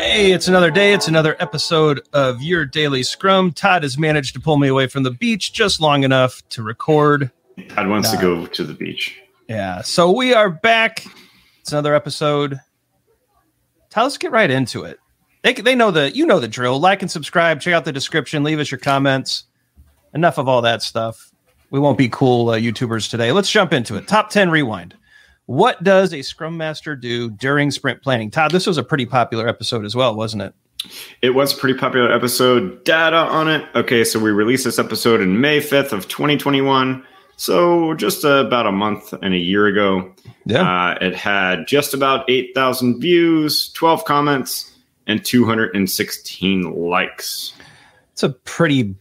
Hey, it's another day. It's another episode of your daily scrum. Todd has managed to pull me away from the beach just long enough to record. Todd wants to go to the beach. Yeah. So we are back. It's another episode. Todd, let's get right into it. They, they know the you know the drill. Like and subscribe. Check out the description. Leave us your comments. Enough of all that stuff. We won't be cool uh, YouTubers today. Let's jump into it. Top ten rewind. What does a Scrum Master do during sprint planning? Todd, this was a pretty popular episode as well, wasn't it? It was a pretty popular episode. Data on it. Okay, so we released this episode in May 5th of 2021. So just about a month and a year ago. Yeah. Uh, it had just about 8,000 views, 12 comments, and 216 likes. It's a pretty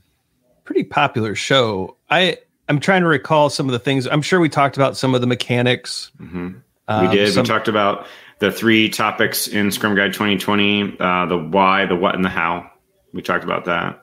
pretty popular show. I I'm trying to recall some of the things. I'm sure we talked about some of the mechanics. Mm-hmm. Um, we did. some- we talked about the three topics in Scrum Guide 2020 uh, the why, the what, and the how. We talked about that.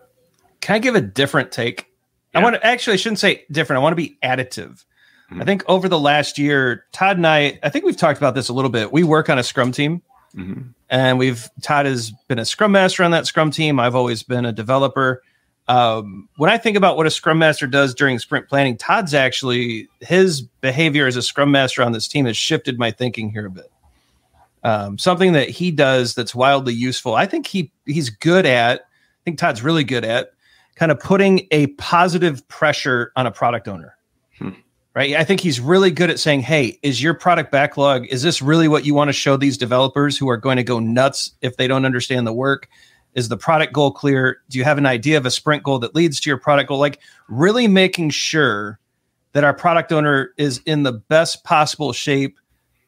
Can I give a different take? I want to actually, I shouldn't say different. I want to be additive. I think over the last year, Todd and I, I think we've talked about this a little bit. We work on a Scrum team, Mhm. and we've Todd has been a Scrum Master on that Scrum team. I've always been a developer. Um, when I think about what a Scrum Master does during sprint planning, Todd's actually his behavior as a Scrum Master on this team has shifted my thinking here a bit. Um, something that he does that's wildly useful. I think he he's good at. I think Todd's really good at kind of putting a positive pressure on a product owner. Hmm. Right. I think he's really good at saying, Hey, is your product backlog, is this really what you want to show these developers who are going to go nuts if they don't understand the work? Is the product goal clear? Do you have an idea of a sprint goal that leads to your product goal? Like really making sure that our product owner is in the best possible shape,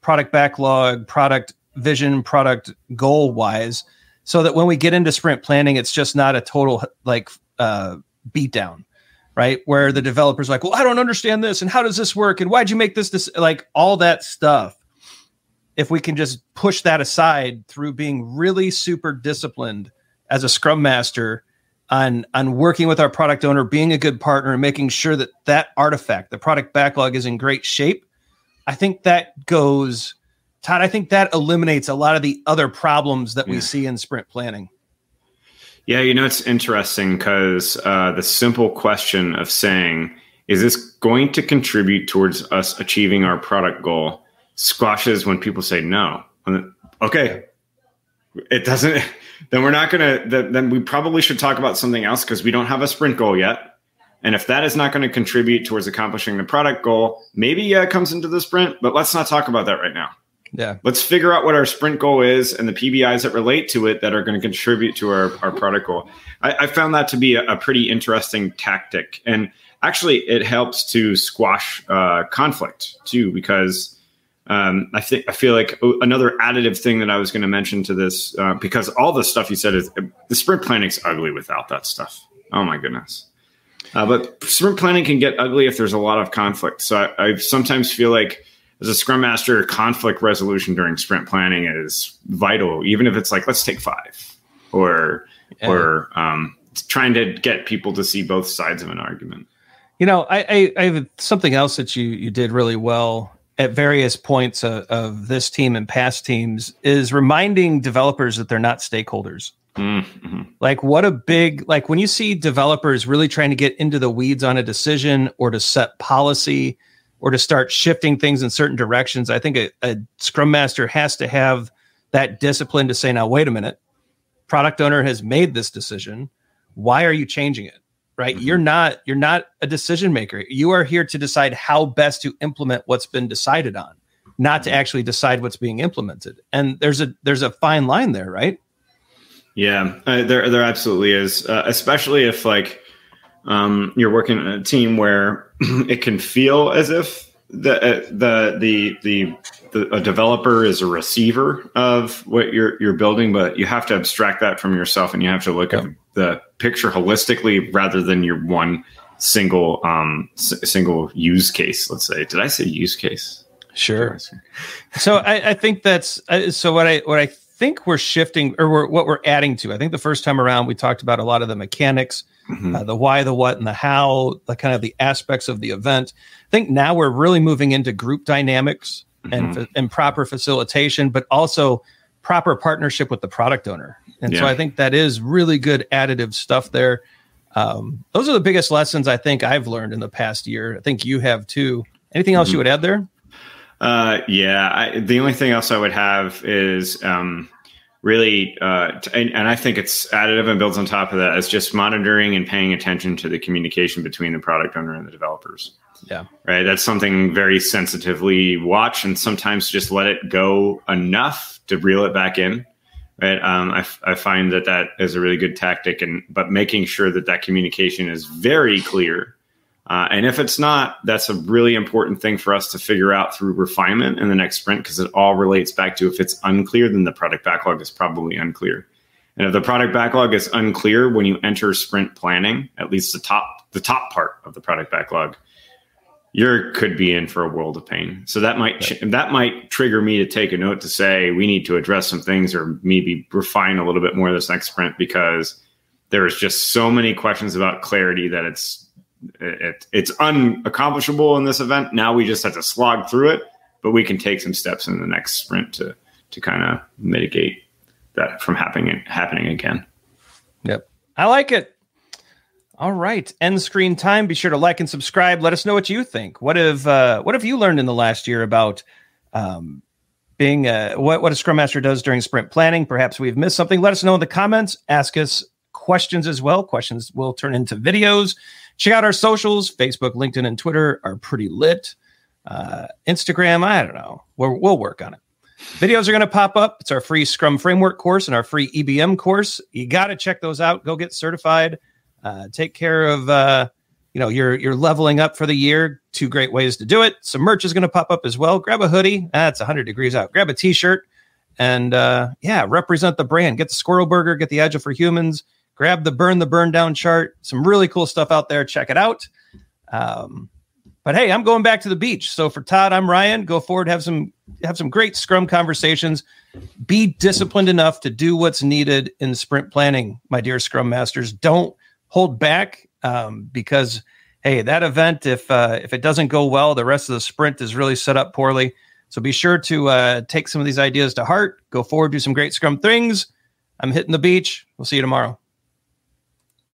product backlog, product vision, product goal wise, so that when we get into sprint planning, it's just not a total like uh, beatdown, right? Where the developer's like, well, I don't understand this, and how does this work, and why'd you make this this like all that stuff. If we can just push that aside through being really super disciplined as a scrum master on on working with our product owner, being a good partner, and making sure that that artifact, the product backlog, is in great shape. I think that goes, Todd. I think that eliminates a lot of the other problems that we see in sprint planning. Yeah, you know, it's interesting because uh, the simple question of saying, is this going to contribute towards us achieving our product goal squashes when people say no. Okay. It doesn't, then we're not going to, then we probably should talk about something else because we don't have a sprint goal yet. And if that is not going to contribute towards accomplishing the product goal, maybe yeah, it comes into the sprint, but let's not talk about that right now Yeah, let's figure out what our sprint goal is and the PBIs that relate to it that are going to contribute to our, our product goal. I, I found that to be a, a pretty interesting tactic. And actually, it helps to squash uh, conflict too, because um, I think I feel like another additive thing that I was going to mention to this, uh, because all the stuff you said is the sprint planning's ugly without that stuff. Oh my goodness. Uh, but sprint planning can get ugly if there's a lot of conflict. So I, I sometimes feel like as a scrum master, conflict resolution during sprint planning is vital, even if it's like, let's take five or, Yeah. or, um, trying to get people to see both sides of an argument. You know, I, I, I have something else that you you did really well at various points of, of this team and past teams is reminding developers that they're not stakeholders. Mm-hmm. Like what a big like when you see developers really trying to get into the weeds on a decision or to set policy or to start shifting things in certain directions, I think a, a scrum master has to have that discipline to say, now wait a minute, product owner has made this decision. Why are you changing it? Right? Mhm. You're not you're not a decision maker. You are here to decide how best to implement what's been decided on, not to actually decide what's being implemented. And there's a there's a fine line there, right? Yeah, uh, there there absolutely is, uh, especially if like um, you're working in a team where it can feel as if the uh, the the the the a developer is a receiver of what you're you're building, but you have to abstract that from yourself, and you have to look at the picture holistically rather than your one single um s- single use case. Let's say, did I say use case? Sure. So I, I think that's uh, so what I what I think we're shifting or we're, what we're adding to. I think the first time around we talked about a lot of the mechanics, Mhm. uh, the why, the what, and the how, the kind of the aspects of the event. I think now we're really moving into group dynamics and Mhm. fa- and proper facilitation, but also proper partnership with the product owner. And Yeah. so I think that is really good additive stuff there. Um, those are the biggest lessons I think I've learned in the past year. I think you have too. Anything else you would add there? Uh, yeah. I, the only thing else I would have is um, really, uh, t- and, and I think it's additive and builds on top of that is just monitoring and paying attention to the communication between the product owner and the developers. Yeah. Right. That's something very sensitively watch and sometimes just let it go enough to reel it back in. Right. Um, I, I find that that is a really good tactic and, but making sure that that communication is very clear. Uh, and if it's not, that's a really important thing for us to figure out through refinement in the next sprint because it all relates back to if it's unclear, then the product backlog is probably unclear. And if the product backlog is unclear when you enter sprint planning, at least the top the top part of the product backlog, you could be in for a world of pain. So that might ch- that might trigger me to take a note to say we need to address some things or maybe refine a little bit more this next sprint because there is just so many questions about clarity that it's it, it's unaccomplishable in this event. Now we just have to slog through it, but we can take some steps in the next sprint to to kind of mitigate that from happening happening again. Yep. I like it. All right. End screen time. Be sure to like and subscribe. Let us know what you think. What have uh, what have you learned in the last year about um, being uh, what what a scrum master does during sprint planning? Perhaps we've missed something. Let us know in the comments. Ask us questions as well. Questions will turn into videos. Check out our socials. Facebook, LinkedIn, and Twitter are pretty lit. Uh, Instagram, I don't know. We're, we'll work on it. Videos are going to pop up. It's our free Scrum Framework course and our free EBM course. You got to check those out. Go get certified. Uh, take care of uh, you know you're you're leveling up for the year. Two great ways to do it. Some merch is going to pop up as well. Grab a hoodie. That's 100 degrees out. Grab a t-shirt and uh, yeah, represent the brand. Get the Squirrel Burger. Get the Agile for Humans. Grab the Burn the Burn Down chart. Some really cool stuff out there. Check it out. Um, but hey, I'm going back to the beach. So for Todd, I'm Ryan. Go forward, have some have some great Scrum conversations. Be disciplined enough to do what's needed in sprint planning, my dear Scrum masters. Don't hold back um, because hey, that event if uh, if it doesn't go well, the rest of the sprint is really set up poorly. So be sure to uh, take some of these ideas to heart. Go forward, do some great Scrum things. I'm hitting the beach. We'll see you tomorrow.